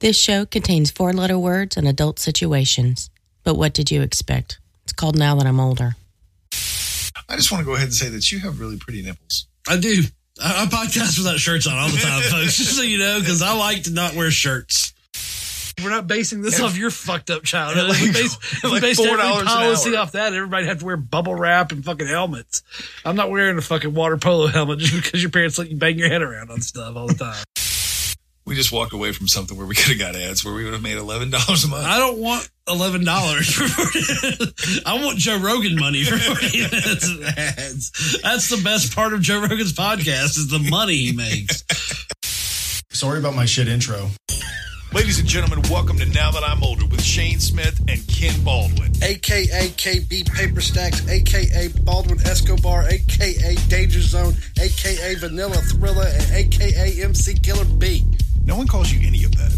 This show contains four letter words and adult situations. But what did you expect? It's called Now That I'm Older. I just want to go ahead and say that you have really pretty nipples. I do. I, I podcast without shirts on all the time, folks. Just so you know, because I like to not wear shirts. We're not basing this off your fucked up childhood. Like- we based, if we like based $4 every policy off that. Everybody have to wear bubble wrap and fucking helmets. I'm not wearing a fucking water polo helmet just because your parents let you bang your head around on stuff all the time. We just walked away from something where we could have got ads where we would have made eleven dollars a month. I don't want eleven dollars I want Joe Rogan money for forty minutes of ads. That's the best part of Joe Rogan's podcast is the money he makes. Sorry about my shit intro. Ladies and gentlemen, welcome to Now That I'm Older with Shane Smith and Ken Baldwin. aka KB Paper Stacks, aka Baldwin Escobar, aka Danger Zone, aka Vanilla Thriller, and aka MC Killer B. No one calls you any of that.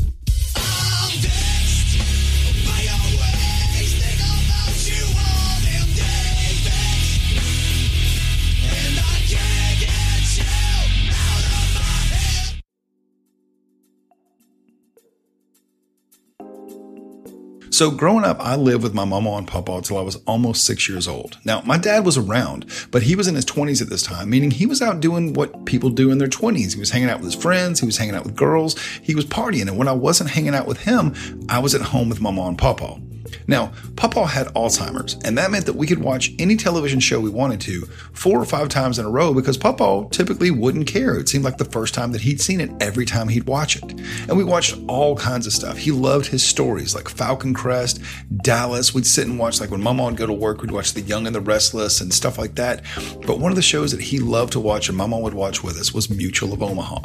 So, growing up, I lived with my mama and papa until I was almost six years old. Now, my dad was around, but he was in his 20s at this time, meaning he was out doing what people do in their 20s. He was hanging out with his friends, he was hanging out with girls, he was partying. And when I wasn't hanging out with him, I was at home with mama and papa. Now, Papa had Alzheimer's, and that meant that we could watch any television show we wanted to four or five times in a row because Papa typically wouldn't care. It seemed like the first time that he'd seen it every time he'd watch it. And we watched all kinds of stuff. He loved his stories like Falcon Crest, Dallas. We'd sit and watch, like when Mama would go to work, we'd watch The Young and the Restless and stuff like that. But one of the shows that he loved to watch and Mama would watch with us was Mutual of Omaha.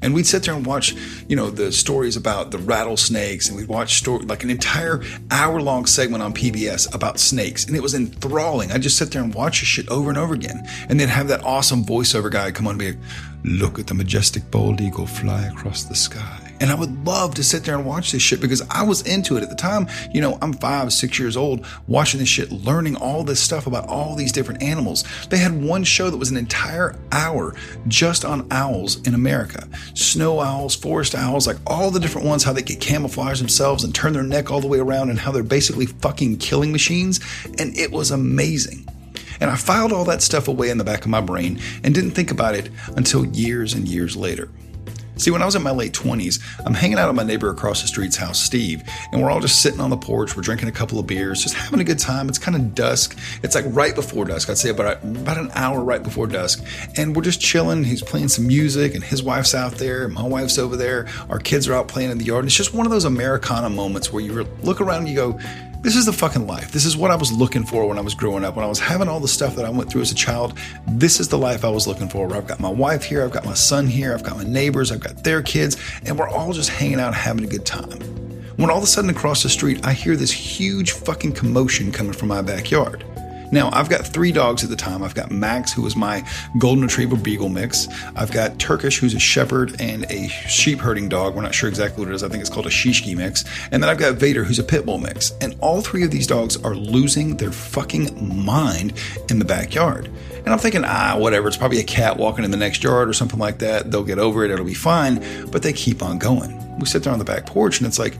And we'd sit there and watch, you know, the stories about the rattlesnakes, and we'd watch story like an entire hour long segment on PBS about snakes, and it was enthralling. I'd just sit there and watch this shit over and over again, and then have that awesome voiceover guy come on and be like, "Look at the majestic bald eagle fly across the sky." And I would love to sit there and watch this shit because I was into it at the time. You know, I'm five, six years old, watching this shit, learning all this stuff about all these different animals. They had one show that was an entire hour just on owls in America snow owls, forest owls, like all the different ones, how they could camouflage themselves and turn their neck all the way around, and how they're basically fucking killing machines. And it was amazing. And I filed all that stuff away in the back of my brain and didn't think about it until years and years later. See, when I was in my late 20s, I'm hanging out at my neighbor across the street's house, Steve, and we're all just sitting on the porch. We're drinking a couple of beers, just having a good time. It's kind of dusk. It's like right before dusk. I'd say about, about an hour right before dusk. And we're just chilling. He's playing some music, and his wife's out there. My wife's over there. Our kids are out playing in the yard. And it's just one of those Americana moments where you look around and you go, this is the fucking life. This is what I was looking for when I was growing up. When I was having all the stuff that I went through as a child, this is the life I was looking for. Where I've got my wife here, I've got my son here, I've got my neighbors, I've got their kids, and we're all just hanging out having a good time. When all of a sudden across the street, I hear this huge fucking commotion coming from my backyard. Now, I've got three dogs at the time. I've got Max, who is my golden retriever beagle mix. I've got Turkish, who's a shepherd and a sheep herding dog. We're not sure exactly what it is. I think it's called a Shishki mix. And then I've got Vader, who's a pit bull mix. And all three of these dogs are losing their fucking mind in the backyard. And I'm thinking, ah, whatever. It's probably a cat walking in the next yard or something like that. They'll get over it. It'll be fine. But they keep on going. We sit there on the back porch and it's like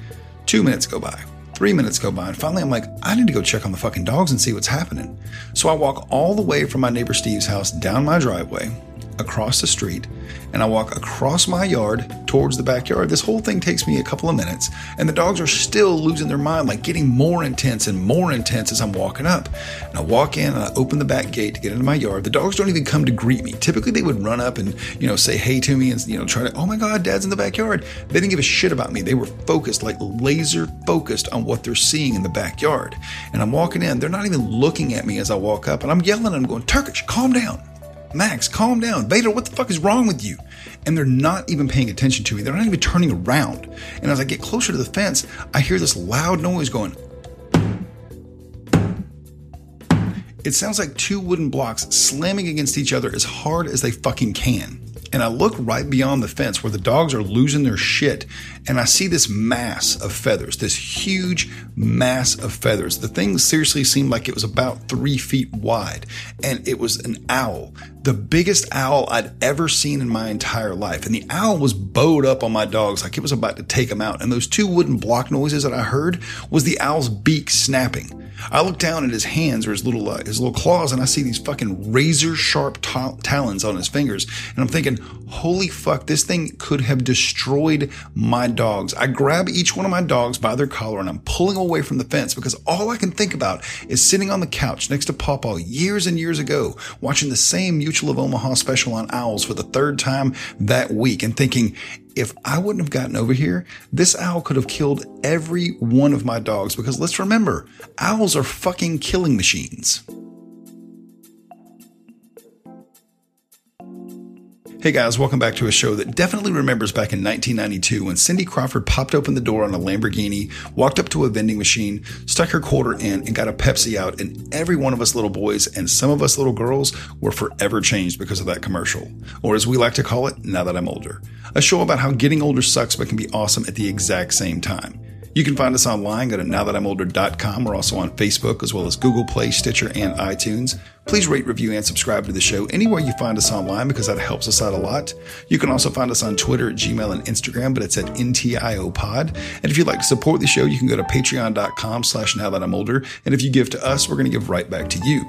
two minutes go by. Three minutes go by, and finally I'm like, I need to go check on the fucking dogs and see what's happening. So I walk all the way from my neighbor Steve's house down my driveway, across the street, and I walk across my yard towards the backyard. This whole thing takes me a couple of minutes, and the dogs are still losing their mind, like getting more intense and more intense as I'm walking up. And I walk in and I open the back gate to get into my yard. The dogs don't even come to greet me. Typically, they would run up and you know say hey to me and you know try to, oh my god, dad's in the backyard. They didn't give a shit about me. They were focused, like laser focused on what they're seeing in the backyard. And I'm walking in. They're not even looking at me as I walk up, and I'm yelling I'm going, Turkish, calm down. Max, calm down. Vader, what the fuck is wrong with you? And they're not even paying attention to me. They're not even turning around. And as I get closer to the fence, I hear this loud noise going. It sounds like two wooden blocks slamming against each other as hard as they fucking can. And I look right beyond the fence where the dogs are losing their shit, and I see this mass of feathers, this huge mass of feathers. The thing seriously seemed like it was about three feet wide, and it was an owl. The biggest owl I'd ever seen in my entire life. And the owl was bowed up on my dogs like it was about to take them out. And those two wooden block noises that I heard was the owl's beak snapping. I look down at his hands or his little uh, his little claws, and I see these fucking razor sharp ta- talons on his fingers, and I'm thinking, holy fuck, this thing could have destroyed my dogs. I grab each one of my dogs by their collar and I'm pulling away from the fence because all I can think about is sitting on the couch next to Pawpaw years and years ago, watching the same Mutual of Omaha special on owls for the third time that week, and thinking, if I wouldn't have gotten over here, this owl could have killed every one of my dogs because let's remember, owls are fucking killing machines. Hey guys, welcome back to a show that definitely remembers back in 1992 when Cindy Crawford popped open the door on a Lamborghini, walked up to a vending machine, stuck her quarter in, and got a Pepsi out, and every one of us little boys and some of us little girls were forever changed because of that commercial. Or as we like to call it, now that I'm older. A show about how getting older sucks but can be awesome at the exact same time. You can find us online. Go to nowthatimolder.com. We're also on Facebook as well as Google Play, Stitcher, and iTunes. Please rate, review, and subscribe to the show anywhere you find us online because that helps us out a lot. You can also find us on Twitter, Gmail, and Instagram, but it's at NTIOPod. And if you'd like to support the show, you can go to patreon.com slash now that I'm older. And if you give to us, we're going to give right back to you.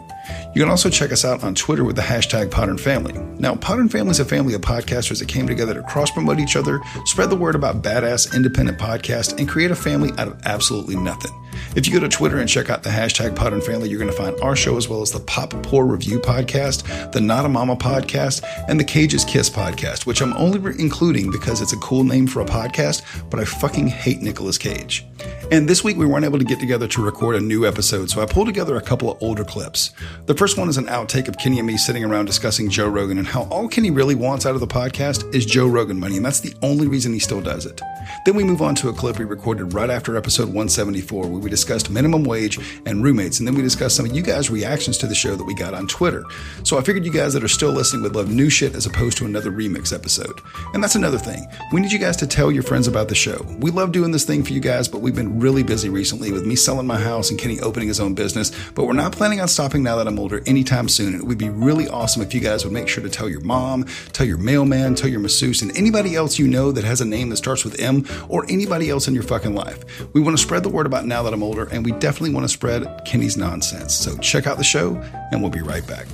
You can also check us out on Twitter with the hashtag Podern Family. Now, Podern Family is a family of podcasters that came together to cross promote each other, spread the word about badass independent podcasts, and create a family out of absolutely nothing. If you go to Twitter and check out the hashtag Podern Family, you're going to find our show as well as the Pop Poor Review podcast, the Not a Mama podcast, and the Cage's Kiss podcast, which I'm only re- including because it's a cool name for a podcast, but I fucking hate Nicolas Cage. And this week we weren't able to get together to record a new episode, so I pulled together a couple of older clips. The first one is an outtake of Kenny and me sitting around discussing Joe Rogan and how all Kenny really wants out of the podcast is Joe Rogan money, and that's the only reason he still does it. Then we move on to a clip we recorded right after episode 174, where we discussed minimum wage and roommates, and then we discussed some of you guys' reactions to the show that we got on Twitter. So I figured you guys that are still listening would love new shit as opposed to another remix episode. And that's another thing. We need you guys to tell your friends about the show. We love doing this thing for you guys, but we've been really busy recently with me selling my house and Kenny opening his own business. But we're not planning on stopping now that I'm older anytime soon. And it would be really awesome if you guys would make sure to tell your mom, tell your mailman, tell your masseuse, and anybody else you know that has a name that starts with M or anybody else in your fucking life. We want to spread the word about now that I'm older, and we definitely want to spread Kenny's nonsense. So check out the show, and we'll be right back.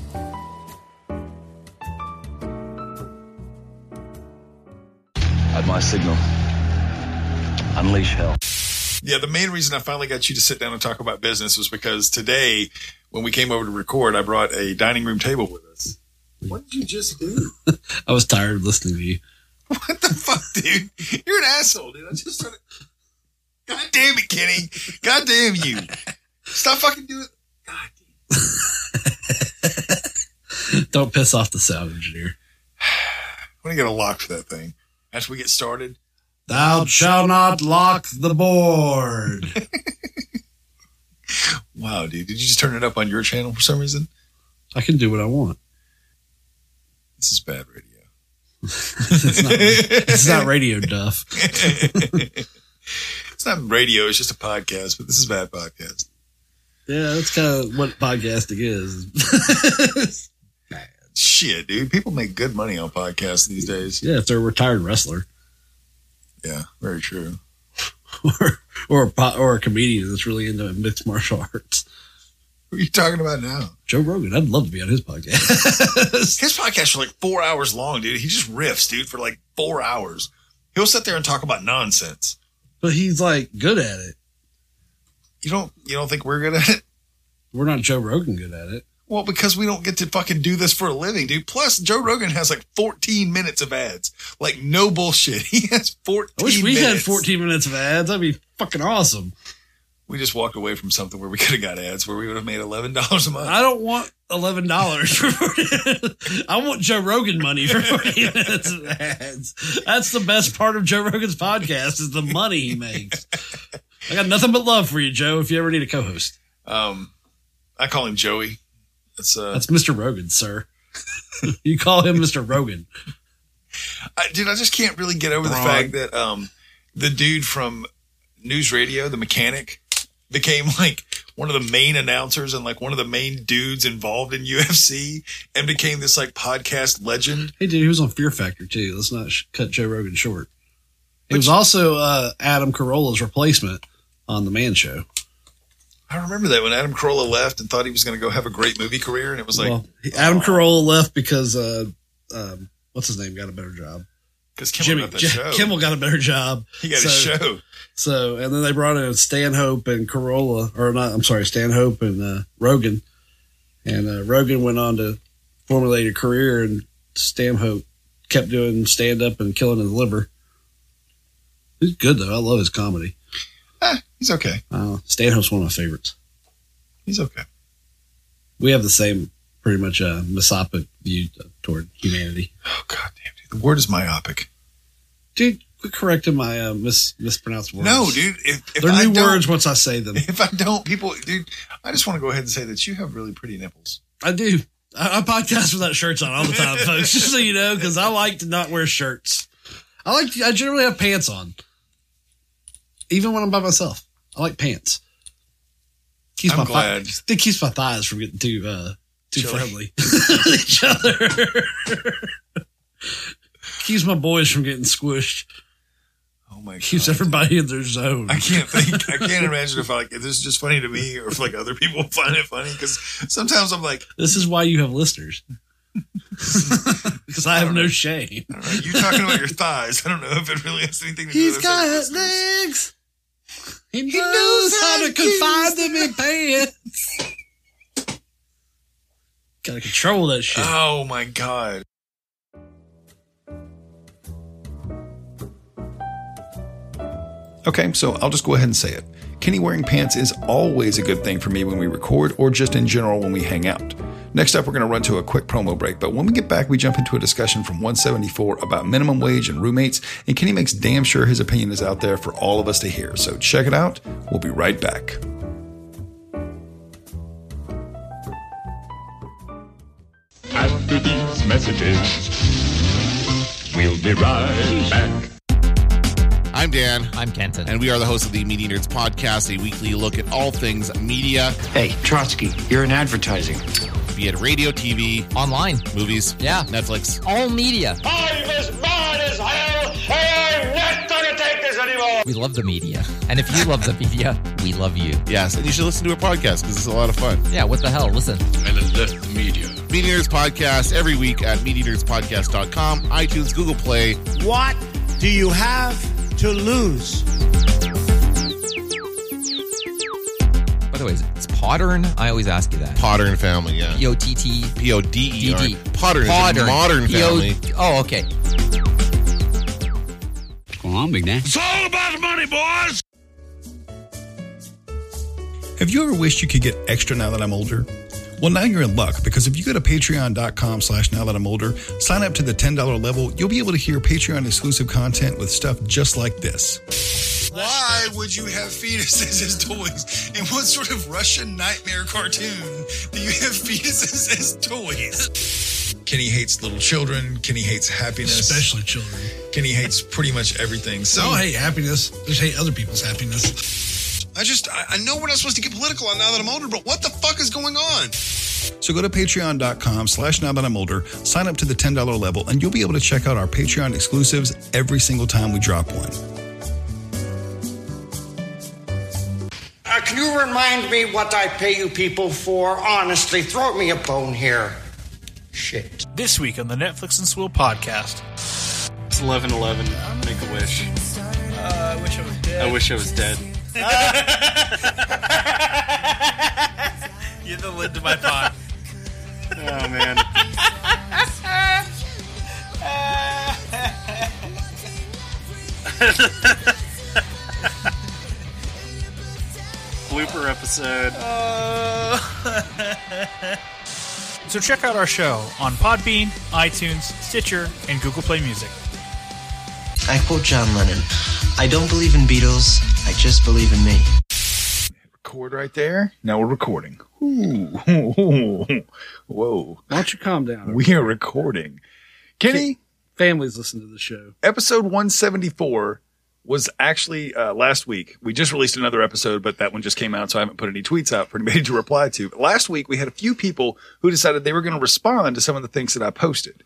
At my signal, unleash hell. Yeah, the main reason I finally got you to sit down and talk about business was because today, when we came over to record, I brought a dining room table with us. What did you just do? I was tired of listening to you. What the fuck, dude? You're an asshole, dude. I just started. God damn it, Kenny. God damn you. Stop fucking doing. It. God damn. Don't piss off the sound engineer. I'm gonna get a lock for that thing. After we get started. Thou shalt not lock the board. Wow, dude. Did you just turn it up on your channel for some reason? I can do what I want. This is bad radio. It's not, it's not radio duff. It's not radio, it's just a podcast, but this is bad podcast. Yeah, that's kind of what podcasting is. Shit, dude. People make good money on podcasts these days. yeah, if they're a retired wrestler Yeah, very true. or or a, po- or a comedian that's really into mixed martial arts. Who are you talking about now? Joe Rogan, I'd love to be on his podcast. His podcasts are like four hours long, dude. He just riffs, dude, for like four hours. He'll sit there and talk about nonsense. But he's like good at it. You don't you don't think we're good at it? We're not Joe Rogan good at it. Well, because we don't get to fucking do this for a living, dude. Plus, Joe Rogan has like 14 minutes of ads. Like, no bullshit. He has 14 I wish we minutes. had 14 minutes of ads. That'd be fucking awesome. We just walked away from something where we could have got ads where we would have made $11 a month. I don't want eleven dollars for 40 I want Joe Rogan money for 40 minutes of ads. That's the best part of Joe Rogan's podcast is the money he makes. I got nothing but love for you, Joe, if you ever need a co-host. Um, I call him Joey. That's, uh, That's Mr. Rogan, sir. you call him Mr. Rogan. I, dude, I just can't really get over the fact that um, the dude from News Radio, the mechanic, became like one of the main announcers and like one of the main dudes involved in UFC and became this like podcast legend. Hey, dude, he was on Fear Factor too. Let's not sh- cut Joe Rogan short. He was also uh, Adam Carolla's replacement on the Man Show. I remember that when Adam Carolla left and thought he was going to go have a great movie career, and it was like well, Adam Carolla left because uh, um, what's his name got a better job. Because Kimmel Jimmy got that J- show. Kimmel got a better job. he got so, a show. So, and then they brought in Stanhope and Carolla, or not, I'm sorry, Stanhope and uh, Rogan. And uh, Rogan went on to formulate a career, and Stanhope kept doing stand up and killing his liver. He's good, though. I love his comedy. Eh, he's okay. Uh, Stanhope's one of my favorites. He's okay. We have the same, pretty much, a misopic view toward humanity. Oh god damn, dude. The word is myopic. Dude, quit correcting my uh, mis- mispronounced words. No, dude. If, if They're I new words once I say them. If I don't, people, dude, I just want to go ahead and say that you have really pretty nipples. I do. I, I podcast without shirts on all the time, folks. Just so you know, because I like to not wear shirts. I like. I generally have pants on, even when I'm by myself. I like pants. Keeps I'm my glad. It keeps my thighs from getting too uh, too friendly with each other. keeps my boys from getting squished. Oh my god. Keeps everybody in their zone. I can't think. I can't imagine if I like if this is just funny to me or if like other people find it funny because sometimes I'm like, This is why you have listeners. Because I have no shame. I don't know, you talking about your thighs. I don't know if it really has anything to do He's with got legs. He knows, how to confine them in pants. Gotta control that shit. Oh my god. Okay, so I'll just go ahead and say it. Kenny wearing pants is always a good thing for me when we record or just in general when we hang out. Next up, we're going to run to a quick promo break, but when we get back, we jump into a discussion from 174 about minimum wage and roommates, and Kenny makes damn sure his opinion is out there for all of us to hear. So check it out. We'll be right back. Messages, we'll be right back. I'm Dan, I'm Kenton. and we are the hosts of the Media Nerds Podcast, a weekly look at all things media, Hey, Trotsky, you're in advertising. be it radio, TV, Online. movies, Yeah. Netflix. All media. I'm as mad as hell, and I'm not gonna take this anymore. We love the media. And if you love the media, we love you. Yes, and you should listen to our podcast because it's a lot of fun. Yeah, what the hell? Listen. And then left the media. Media Nerds Podcast every week at MediaNerdsPodcast.com, iTunes, Google Play. What do you have to lose? By the way, it's Pottern. I always ask you that. Pottern Family, yeah. P O T T P O D E R. D D. Potter is a modern P-O- family. Oh, okay. Go on, Big Dan. It's all about money, boys. Have you ever wished you could get extra now that I'm older? Well, now you're in luck because if you go to patreon.com slash now that I'm older, sign up to the $10 level, you'll be able to hear Patreon exclusive content with stuff just like this. Why would you have fetuses as toys? In what sort of Russian nightmare cartoon do you have fetuses as toys? Kenny hates little children. Kenny hates happiness. Especially children. Kenny hates pretty much everything. So I don't hate happiness. I just hate other people's happiness. I just, I, I know we're not supposed to get political on now that I'm older, but what the fuck is going on? So go to patreon.com slash now that I'm older, sign up to the $10 level, and you'll be able to check out our Patreon exclusives every single time we drop one. Uh, can you remind me what I pay you people for? Honestly, throw me a bone here. Shit. This week on the Netflix and Swill podcast. It's 11 11. Make a wish. Uh, I wish I was dead. I wish I was dead. Get the lid to my pot. Oh, man. Blooper episode. So check out our show on Podbean, iTunes, Stitcher, and Google Play Music. I quote John Lennon I don't believe in Beatles, I just believe in me. Record right there. Now we're recording. Ooh. Whoa. Why don't you calm down? We are recording. Kenny, Families listen to the show. episode 174 was actually uh, last week. We just released another episode, but that one just came out, so I haven't put any tweets out for anybody to reply to. But last week, we had a few people who decided they were going to respond to some of the things that I posted.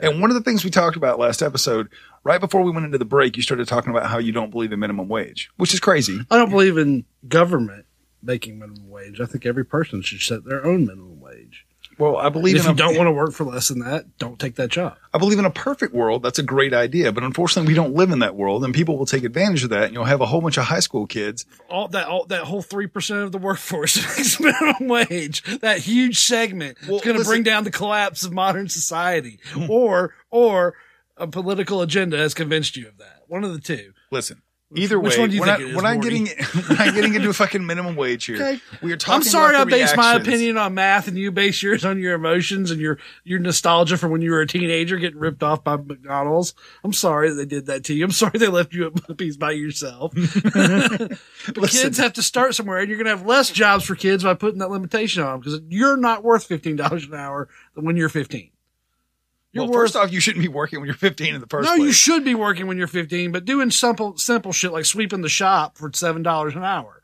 And one of the things we talked about last episode, right before we went into the break, you started talking about how you don't believe in minimum wage, which is crazy. I don't believe in government making minimum wage. I think every person should set their own minimum wage. Well, I believe if in you a- don't want to work for less than that, don't take that job. I believe in a perfect world, that's a great idea. But unfortunately, we don't live in that world, and people will take advantage of that. And you'll have a whole bunch of high school kids. All that all, that whole three percent of the workforce makes minimum wage. That huge segment is going to bring down the collapse of modern society, or or a political agenda has convinced you of that. One of the two. Listen, either Which way, one do you we're, not, we're not getting we're not getting into a fucking minimum wage here. Okay. We are talking. I'm sorry I base my opinion on math and you base yours on your emotions and your your nostalgia from when you were a teenager getting ripped off by McDonald's. I'm sorry that they did that to you. I'm sorry they left you at Blimpie's by yourself. but kids have to start somewhere and you're going to have less jobs for kids by putting that limitation on them because you're not worth $15 an hour when you're 15. You're Well, first off, you shouldn't be working when you're 15 in the first no, place. you should be working when you're 15, but doing simple simple shit like sweeping the shop for seven dollars an hour.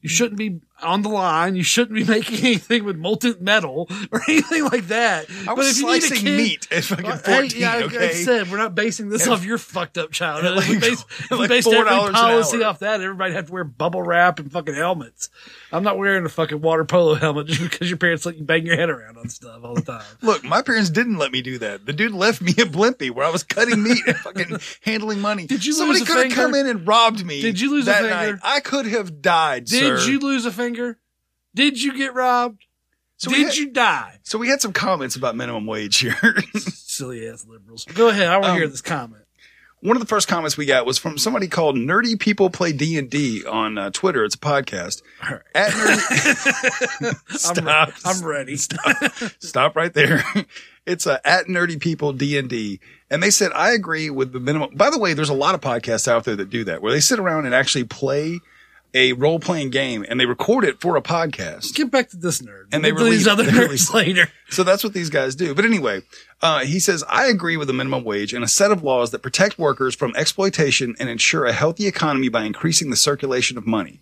You shouldn't be on the line. You shouldn't be making anything with molten metal or anything like that. I was if you need a kid- meat at fucking 14, Hey, yeah, like I said, we're not basing this And- off your fucked up childhood. Like- if we based, if we based $4 every policy off that, everybody had to wear bubble wrap and fucking helmets. I'm not wearing a fucking water polo helmet just because your parents let you bang your head around on stuff all the time. Look, my parents didn't let me do that. The dude left me at Blimpie where I was cutting meat and fucking handling money. Did you Somebody lose a could have come in and robbed me. Did you lose a finger? night. I could have died. Did sir. you lose a finger? Did you get robbed? So Did had- you die? So we had some comments about minimum wage here. Silly ass liberals. Go ahead. I want to Um, hear this comment. One of the first comments we got was from somebody called Nerdy People Play D and D on uh, Twitter. It's a podcast. At Nerdy, stop. I'm ready. Stop, stop right there. It's uh, at Nerdy People D and D, and they said I agree with the minimum. By the way, there's a lot of podcasts out there that do that, where they sit around and actually play a role playing game and they record it for a podcast. Get back to this nerd. And they these release- other nerds later. So that's what these guys do. But anyway, uh, he says, I agree with the minimum wage and a set of laws that protect workers from exploitation and ensure a healthy economy by increasing the circulation of money.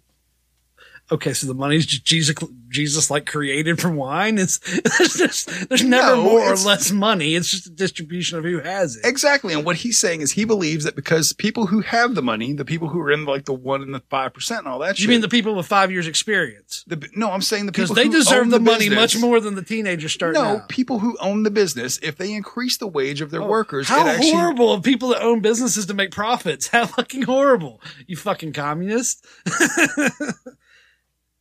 Okay, so the money's just Jesus, Jesus like created from wine. It's there's, just, there's never No, more or less money. It's just a distribution of who has it. Exactly. And what he's saying is he believes that because people who have the money, the people who are in like the one and the five percent and all that You shit. mean the people with five years experience? the, no, I'm saying the Because people they who deserve own the, money much more than the teenagers starting No, out. people who own the business, if they increase the wage of their oh, workers, Oh, How it actually horrible of people that own businesses to make profits. How fucking horrible. You fucking communist.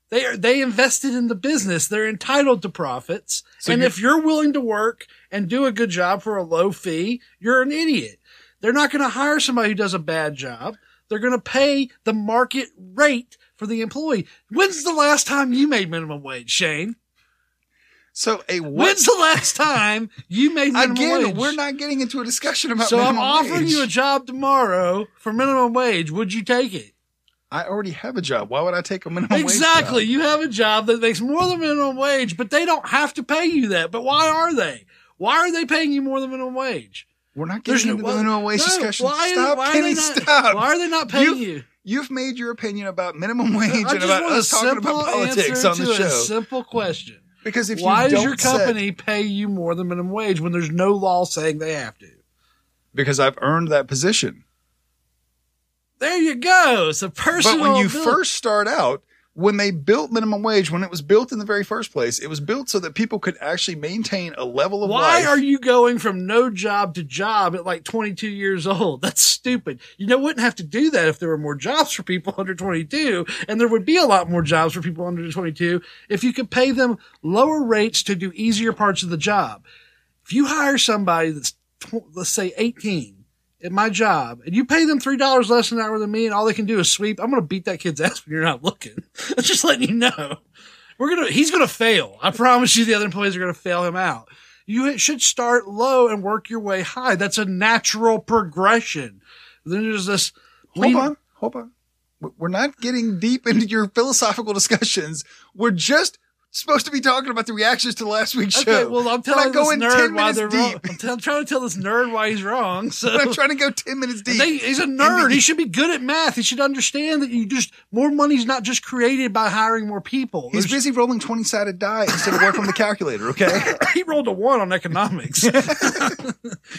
they are, they invested in the business. They're entitled to profits. So and you- if you're willing to work and do a good job for a low fee, you're an idiot. They're not going to hire somebody who does a bad job. They're going to pay the market rate for the employee. When's the last time you made minimum wage, Shane? So a what? When's the last time you made minimum Again, wage? we're not getting into a discussion about So I'm offering wage. you a job tomorrow for minimum wage. Would you take it? I already have a job. Why would I take a minimum wage? exactly. You have a job that makes more than minimum wage, but they don't have to pay you that. But why are they? Why are they paying you more than minimum wage? We're not There's getting into the minimum wage no, discussion. Why, stop, why Kenny, are they not, stop. Why are they not paying You've- you? You've made your opinion about minimum wage I and just about us talking simple about politics on the to a show. simple question. Because if why you does your set- company pay you more than minimum wage when there's no law saying they have to? because I've earned that position. There you go. So personal. but when you first start out, when they built minimum wage, when it was built in the very first place, it was built so that people could actually maintain a level of Why life. are you going from no job to job at like 22 years old? That's stupid. You know, wouldn't have to do that if there were more jobs for people under 22, and there would be a lot more jobs for people under 22 if you could pay them lower rates to do easier parts of the job. If you hire somebody that's, tw- let's say 18 at my job, and you pay them $3 less an hour than me, and all they can do is sweep, I'm going to beat that kid's ass when you're not looking. I'm just letting you know. We're gonna, he's gonna fail. I promise you the other employees are gonna fail him out. You should start low and work your way high. That's a natural progression. Then there's this. Hold we- on, hold on. We're not getting deep into your philosophical discussions. We're just supposed to be talking about the reactions to last week's Okay, show. well, I'm telling this nerd 10 why minutes they're deep. wrong. I'm, tell- I'm trying to tell this nerd why he's wrong. So But I'm trying to go 10 minutes deep. They- he's a nerd. He should be good at math. He should understand that you just more money's not just created by hiring more people. He's There's- busy rolling 20 sided die instead of working on the calculator, okay? he rolled a one on economics.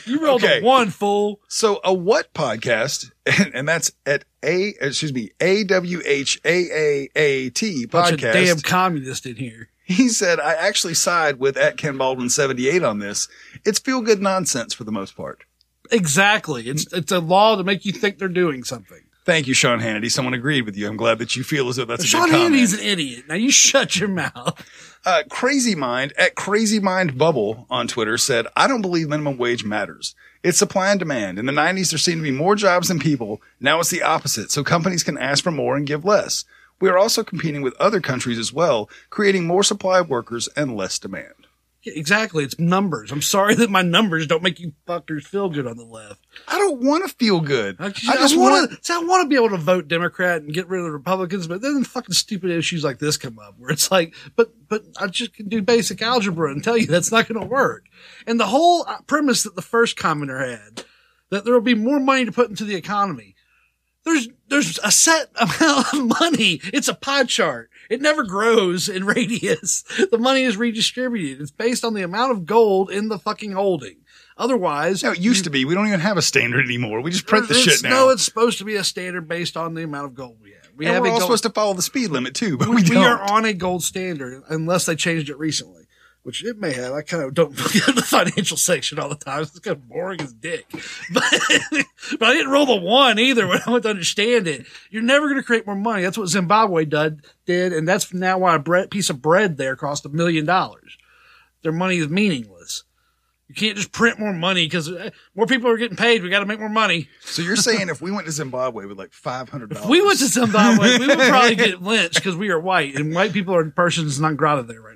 you rolled Okay. a one, fool. So a what podcast, and that's at a excuse me a w h a a a t podcast. Bunch of damn communists in here. He said, "I actually side with at Ken Baldwin seventy eight on this. It's feel good nonsense for the most part." Exactly. It's it's a law to make you think they're doing something. Thank you, Sean Hannity. Someone agreed with you. I'm glad that you feel as though that's a Sean good comment. Hannity's an idiot. Now you shut your mouth. Uh, Crazy Mind at Crazy Mind Bubble on Twitter said, I don't believe minimum wage matters. It's supply and demand. In the 90s, there seemed to be more jobs than people. Now it's the opposite. So companies can ask for more and give less. We are also competing with other countries as well, creating more supply of workers and less demand. Exactly. It's numbers. I'm sorry that my numbers don't make you fuckers feel good on the left. I don't want to feel good. I I just, just want to. I want to be able to vote Democrat and get rid of the Republicans, but then fucking stupid issues like this come up where it's like, but but I just can do basic algebra and tell you that's not going to work. And the whole uh, premise that the first commenter had that there will be more money to put into the economy. There's there's a set amount of money. It's a pie chart. It never grows in radius. The money is redistributed. It's based on the amount of gold in the fucking holding. Otherwise, No, it used to be. We don't even have a standard anymore. We just print the shit now. No, it's supposed to be a standard based on the amount of gold we have. We and have we're all gold, supposed to follow the speed limit too, but we, we, don't. are on a gold standard unless they changed it recently, which it may have. I kind of don't go to the financial section all the time. It's kind of boring as dick. But, but I didn't roll the one either when I went to understand it. You're never going to create more money. That's what Zimbabwe did, did, and that's now why a bread, piece of bread there cost a million dollars. Their money is meaningless. You can't just print more money because eh, more people are getting paid. We got to make more money. so you're saying if we went to Zimbabwe with like five hundred dollars, we went to Zimbabwe, we would probably get lynched because we are white and white people are persons non grata there right now.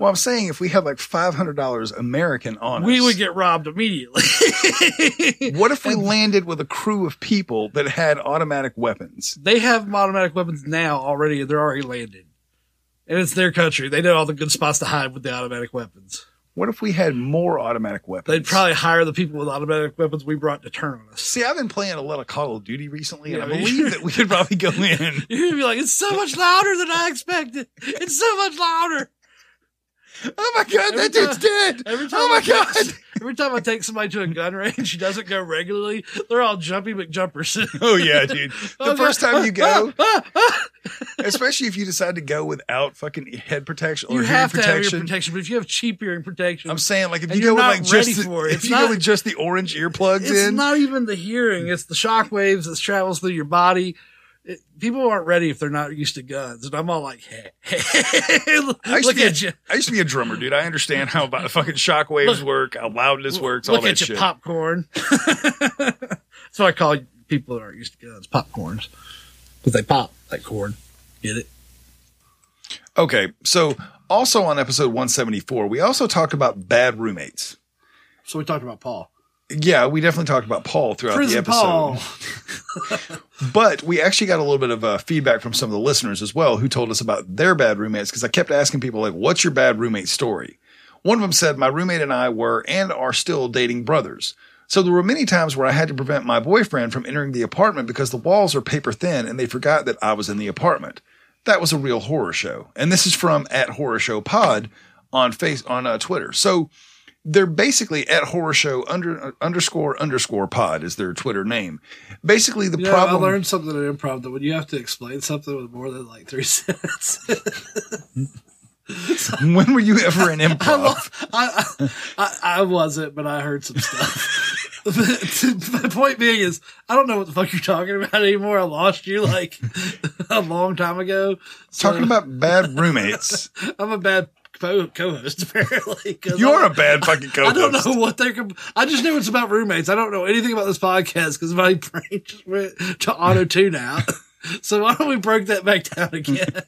Well, I'm saying if we had like five hundred dollars American on We us, would get robbed immediately. What if we landed with a crew of people that had automatic weapons? they have automatic weapons now already, and they're already landed. And it's their country. They know all the good spots to hide with the automatic weapons. What if we had more automatic weapons? They'd probably hire the people with automatic weapons we brought to turn on us. See, I've been playing a lot of Call of Duty recently, and I believe that we could probably go in. You're gonna be like, it's so much louder than I expected. It's so much louder. Oh my god, Every that dude's dead! Every time Oh I my god! take- every time I take somebody to a gun range, she doesn't go regularly. They're all jumpy McJumpers. Oh yeah, dude. The Oh, first God. time you go, Ah, ah, especially if you decide to go without fucking head protection or you hearing have to have protection. protection, but if you have cheap hearing protection, I'm saying, like, if you go with like just the, it, if you not- go with just the orange earplugs it's in, not even the hearing; it's the shock waves that travels through your body. It, people aren't ready if they're not used to guns, and I'm all like, hey, look I used, to be at a, you. I used to be a drummer, dude. I understand how about fucking shockwaves Look- work, how loudness works, all Look that at you, shit. popcorn. That's what I call people that aren't used to guns, popcorns, because they pop like corn. Get it? Okay, so also on episode 174, we also talked about bad roommates. So we talked about Paul. Yeah, we definitely talked about Paul throughout Prison the episode. Paul. But we actually got a little bit of uh, feedback from some of the listeners as well who told us about their bad roommates because I kept asking people, like, what's your bad roommate story? One of them said, My roommate and I were and are still dating brothers. So there were many times where I had to prevent my boyfriend from entering the apartment because the walls are paper thin and they forgot that I was in the apartment. That was a real horror show. And this is from at Horror Show Pod on face on uh, Twitter. So they're basically at horror show under underscore underscore pod is their Twitter name. Basically, the You know, problem. I learned something in improv that when you have to explain something with more than like three sentences, when were you ever in improv? I, I, I wasn't, but I heard some stuff. the point being is, I don't know what the fuck you're talking about anymore. I lost you like a long time ago. So Talking about bad roommates. I'm a bad co-host apparently. You're a bad fucking co-host. I don't know what they're. comp- I just knew it's about roommates. I don't know anything about this podcast because my brain just went to auto tune out. so why don't we break that back down again?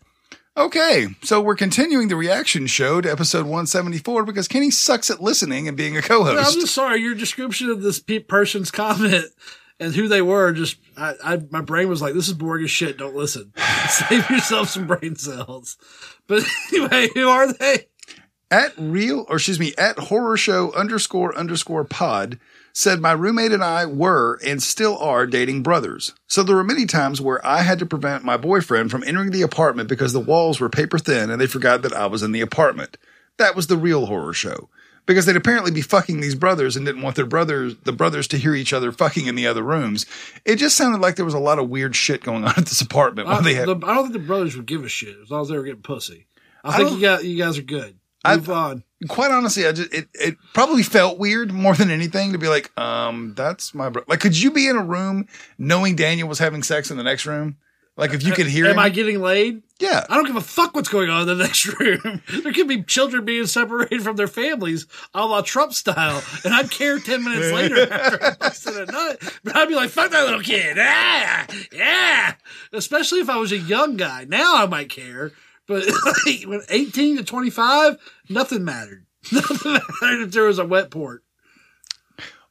Okay, so we're continuing the reaction show to episode 174 because Kenny sucks at listening and being a co-host. No, I'm just sorry. Your description of this pe- person's comment and who they were. Just I, I my brain was like, this is boring as shit. Don't listen. Save yourself some brain cells. But anyway, who are they? At real, or excuse me, at horror show underscore underscore pod said my roommate and I were and still are dating brothers. So there were many times where I had to prevent my boyfriend from entering the apartment because the walls were paper thin and they forgot that I was in the apartment. That was the real horror show. Because they'd apparently be fucking these brothers and didn't want their brothers, the brothers to hear each other fucking in the other rooms. It just sounded like there was a lot of weird shit going on at this apartment while I, they had. the- I don't think the brothers would give a shit as long as they were getting pussy. I I think you got you guys are good. I- Move on. quite honestly, I just it, it probably felt weird more than anything to be like, um, that's my bro. Like, could you be in a room knowing Daniel was having sex in the next room? Like, if you could hear it. Am him, I getting laid? yeah, I don't give a fuck what's going on in the next room. there could be children being separated from their families, a la Trump style, and I'd care ten minutes later after busted a nut. But I'd be like, "Fuck that little kid!" Ah, yeah. Especially if I was a young guy. Now I might care, but like, when eighteen to twenty-five, nothing mattered. Nothing mattered if there was a wet port.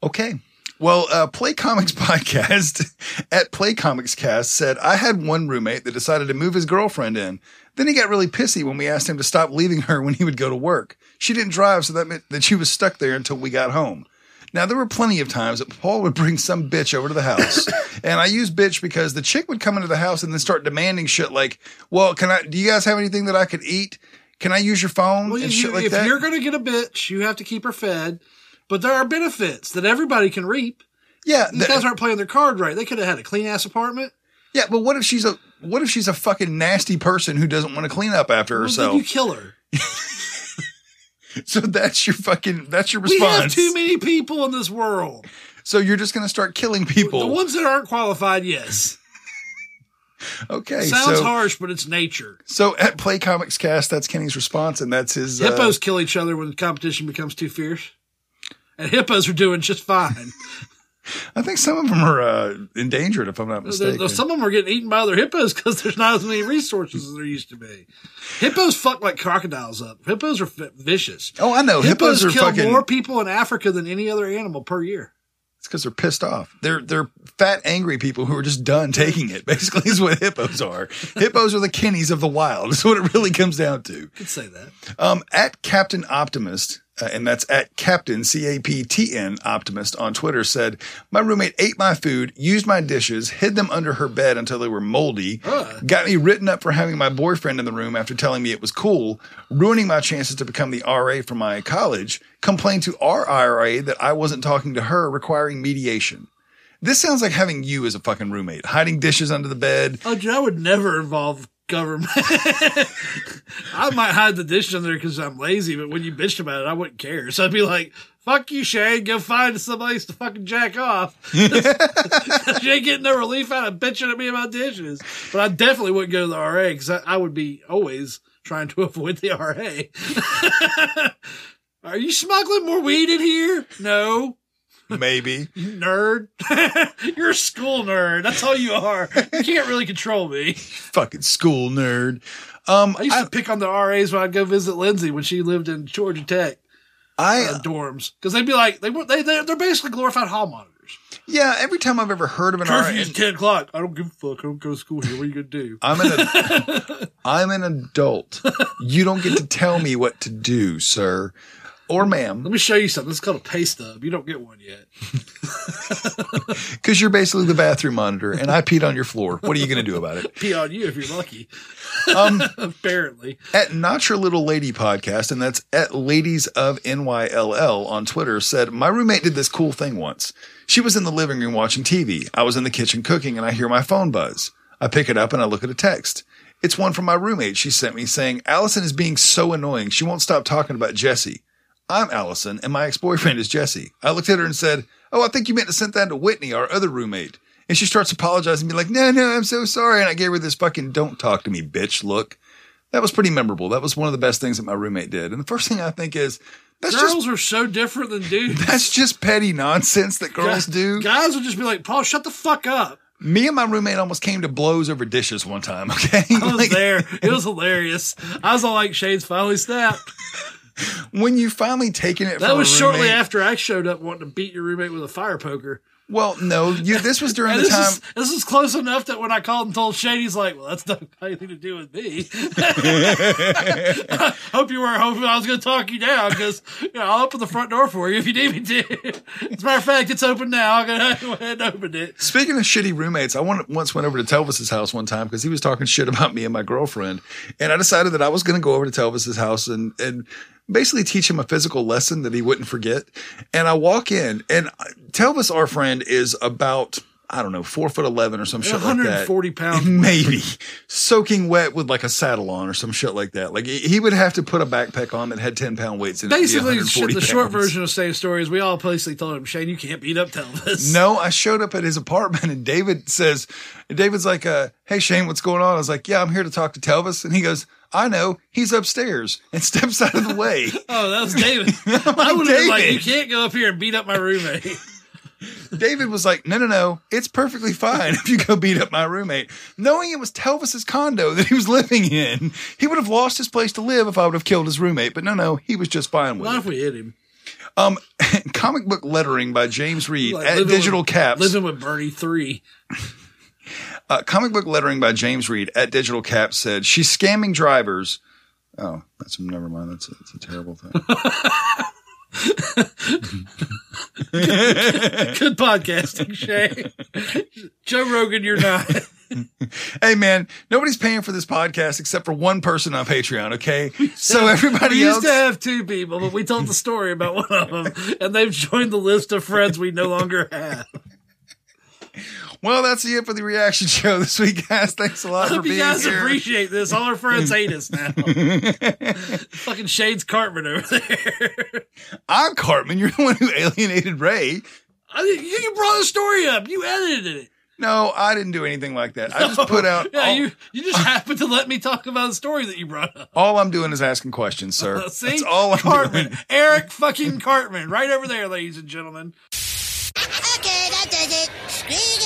Okay. Well, uh, Play Comics Podcast at Play Comics Cast said, I had one roommate that decided to move his girlfriend in. Then he got really pissy when we asked him to stop leaving her when he would go to work. She didn't drive, so that meant that she was stuck there until we got home. Now, there were plenty of times that Paul would bring some bitch over to the house. and I use bitch because the chick would come into the house and then start demanding shit like, well, can I, do you guys have anything that I could eat? Can I use your phone? Well, and you- shit like if that. you're going to get a bitch, you have to keep her fed. But there are benefits that everybody can reap. yeah. These the- guys aren't playing their card right. They could have had a clean ass apartment. Yeah, but what if she's a what if she's a fucking nasty person who doesn't want to clean up after Well, herself? then you kill her. so that's your fucking that's your response. We have too many people in this world. so you're just gonna start killing people. The ones that aren't qualified, yes. okay, Sounds so harsh, but it's nature. so at Play Comics Cast, that's Kenny's response, and that's his. uh, Hippos kill each other when the competition becomes too fierce. And hippos are doing just fine. I think some of them are uh, endangered, if I'm not mistaken. there- Some of them are getting eaten by other hippos because there's not as many resources as there used to be. Hippos fuck like crocodiles up. Hippos are fi- vicious. oh, I know. Hippos, are kill fucking. more people in Africa than any other animal per year. It's because they're pissed off. They're they're fat, angry people who are just done taking it. Basically, is what hippos are. hippos are the Kennies of the wild. Is what it really comes down to. Could say that. Um, at Captain Optimist, uh, and that's at Captain C A P T N Optimist on Twitter said, "My roommate ate my food, used my dishes, hid them under her bed until they were moldy, got me written up for having my boyfriend in the room after telling me it was cool, ruining my chances to become the RA for my college, complained to our IRA that I wasn't talking to her, requiring mediation." This sounds like having you as a fucking roommate, hiding dishes under the bed. Oh, dude, I would never involve government. I might hide the dishes in there because I'm lazy, but when you bitched about it, I wouldn't care. So I'd be like, fuck you, Shane. Go find somebody to fucking jack off. you ain't getting no relief out of bitching at me about dishes. But I definitely wouldn't go to the RA because I, I would be always trying to avoid the RA. Are you smuggling more weed in here? No. Maybe. You nerd. You're a school nerd. That's all you are. You can't really control me. Fucking school nerd. Um, I used to pick on the RAs when I'd go visit Lindsay when she lived in Georgia Tech I uh, dorms because they'd be like they were they they're, they're basically glorified hall monitors. Yeah, every time I've ever heard of an Curfew's RA, ten o'clock. I don't give a fuck. I don't go to school here. What are you gonna do? I'm an I'm an adult. You don't get to tell me what to do, sir or ma'am, Let me show you something. It's called a pay stub. You don't get one yet. because you're basically the bathroom monitor, and I peed on your floor. What are you going to do about it? Pee on you if you're lucky. Um, Apparently. at Not Your Little Lady podcast, and that's at Ladies of NYLL on Twitter, said, My roommate did this cool thing once. She was in the living room watching TV. I was in the kitchen cooking, and I hear my phone buzz. I pick it up and I look at a text. It's one from my roommate she sent me saying, Allison is being so annoying. She won't stop talking about Jesse. I'm Allison, and my ex boyfriend is Jesse. I looked at her and said, Oh, I think you meant to send that to Whitney, our other roommate. And she starts apologizing, be like, No, no, I'm so sorry. And I gave her this fucking don't talk to me, bitch look. That was pretty memorable. That was one of the best things that my roommate did. And the first thing I think is, that's Girls just are so different than dudes. that's just petty nonsense that girls Guys- do. Guys would just be like, Paul, shut the fuck up. Me and my roommate almost came to blows over dishes one time. Okay, I was there. It was hilarious. I was all like, Shane's finally snapped. when you finally taken it, That was shortly after I showed up wanting to beat your roommate with a fire poker. Well, no, you. This was during the this time. Is, this is close enough that when I called and told Shane, he's like, "Well, that's not anything to do with me." I hope you were hoping I was going to talk you down because you know, I'll open the front door for you if you need me to. As a matter of fact, it's open now. I'm going to go ahead and open it. Speaking of shitty roommates, I once went over to Telvis's house one time because he was talking shit about me and my girlfriend, and I decided that I was going to go over to Telvis's house and and basically teach him a physical lesson that he wouldn't forget. And I walk in, and Telvis, our friend, is about. I don't know, four foot eleven or some shit like that. 140 pounds. maybe soaking wet with like a saddle on or some shit like that. Like he would have to put a backpack on that had ten pound weights in it. to be Basically, the short version of same story is we all basically told him, Shane, you can't beat up Telvis. No, I showed up at his apartment and David says, David's like, uh, hey Shane, what's going on? I was like, yeah, I'm here to talk to Telvis. And he goes, I know, he's upstairs and steps out of the way. Oh, that was David. I'm I would have been like, you can't go up here and beat up my roommate. David was like, no, no, no, it's perfectly fine if you go beat up my roommate. Knowing it was Telvis's condo that he was living in, he would have lost his place to live if I would have killed his roommate. But no, no, he was just fine with Not it. if we hit him. Um, comic book lettering by James Reed Like at Digital with- Caps. Living with Bernie 3. Uh, comic book lettering by James Reed at Digital Cap said she's scamming drivers. Oh, that's never mind. That's a, that's a terrible thing. Good podcasting, Shay. Joe Rogan, you're not. hey man, nobody's paying for this podcast except for one person on Patreon. Okay, so everybody we else. used to have two people, but we told the story about one of them, and they've joined the list of friends we no longer have. Well, that's it for the reaction show this week, guys. Thanks a lot I for hope you being guys here. appreciate this. All our friends hate us now. Fucking Shades Cartman over there. I'm Cartman. You're the one who alienated Ray. I think you you brought the story up. You edited it. No, I didn't do anything like that. I just put out. Yeah, all, you you just happened to let me talk about the story that you brought up. all I'm doing is asking questions, sir. See, That's all I'm Cartman, doing. Eric fucking Cartman, right over there, ladies and gentlemen. Okay, that does it. Screw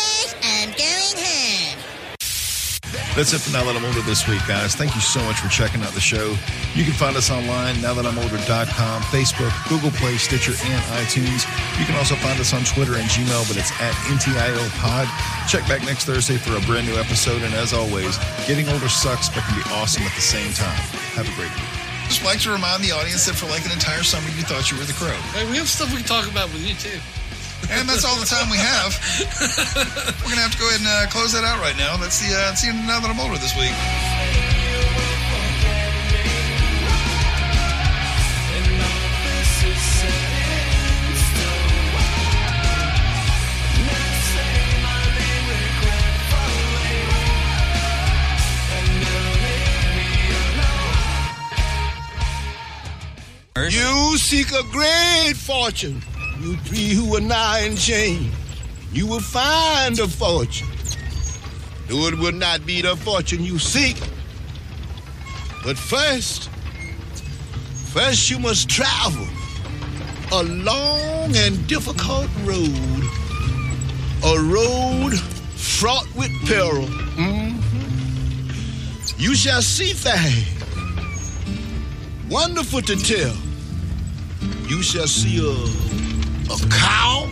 That's it for Now That I'm Older this week, guys. Thank you so much for checking out the show. You can find us online, nowthatimolder.com, Facebook, Google Play, Stitcher, and iTunes. You can also find us on Twitter and Gmail, but it's at NTIO Pod. Check back next Thursday for a brand new episode. And as always, getting older sucks, but can be awesome at the same time. Have a great week. Just like to remind the audience that for like an entire summer, you thought you were the crow. Hey, we have stuff we can talk about with you too. And that's all the time we have. We're to have to go ahead and uh, close that out right now. That's the, uh, that's the Now That I'm Older this week. You seek a great fortune, you three who are nigh in shame. You will find a fortune. Though it will not be the fortune you seek. But first, first you must travel a long and difficult road. A road fraught with peril. Mhm. You shall see things wonderful to tell. You shall see a, a cow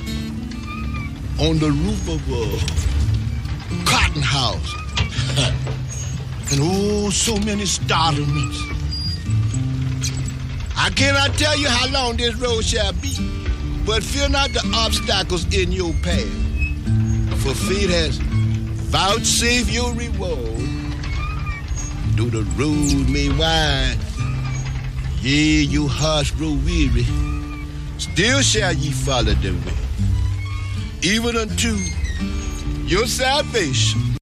on the roof of a cotton house. and oh, so many startlings. I cannot tell you how long this road shall be, but fear not the obstacles in your path. For fate has vouchsafed your reward. Though the road may wind, Yea, your hearts grow weary, still shall ye follow the way, even unto your salvation.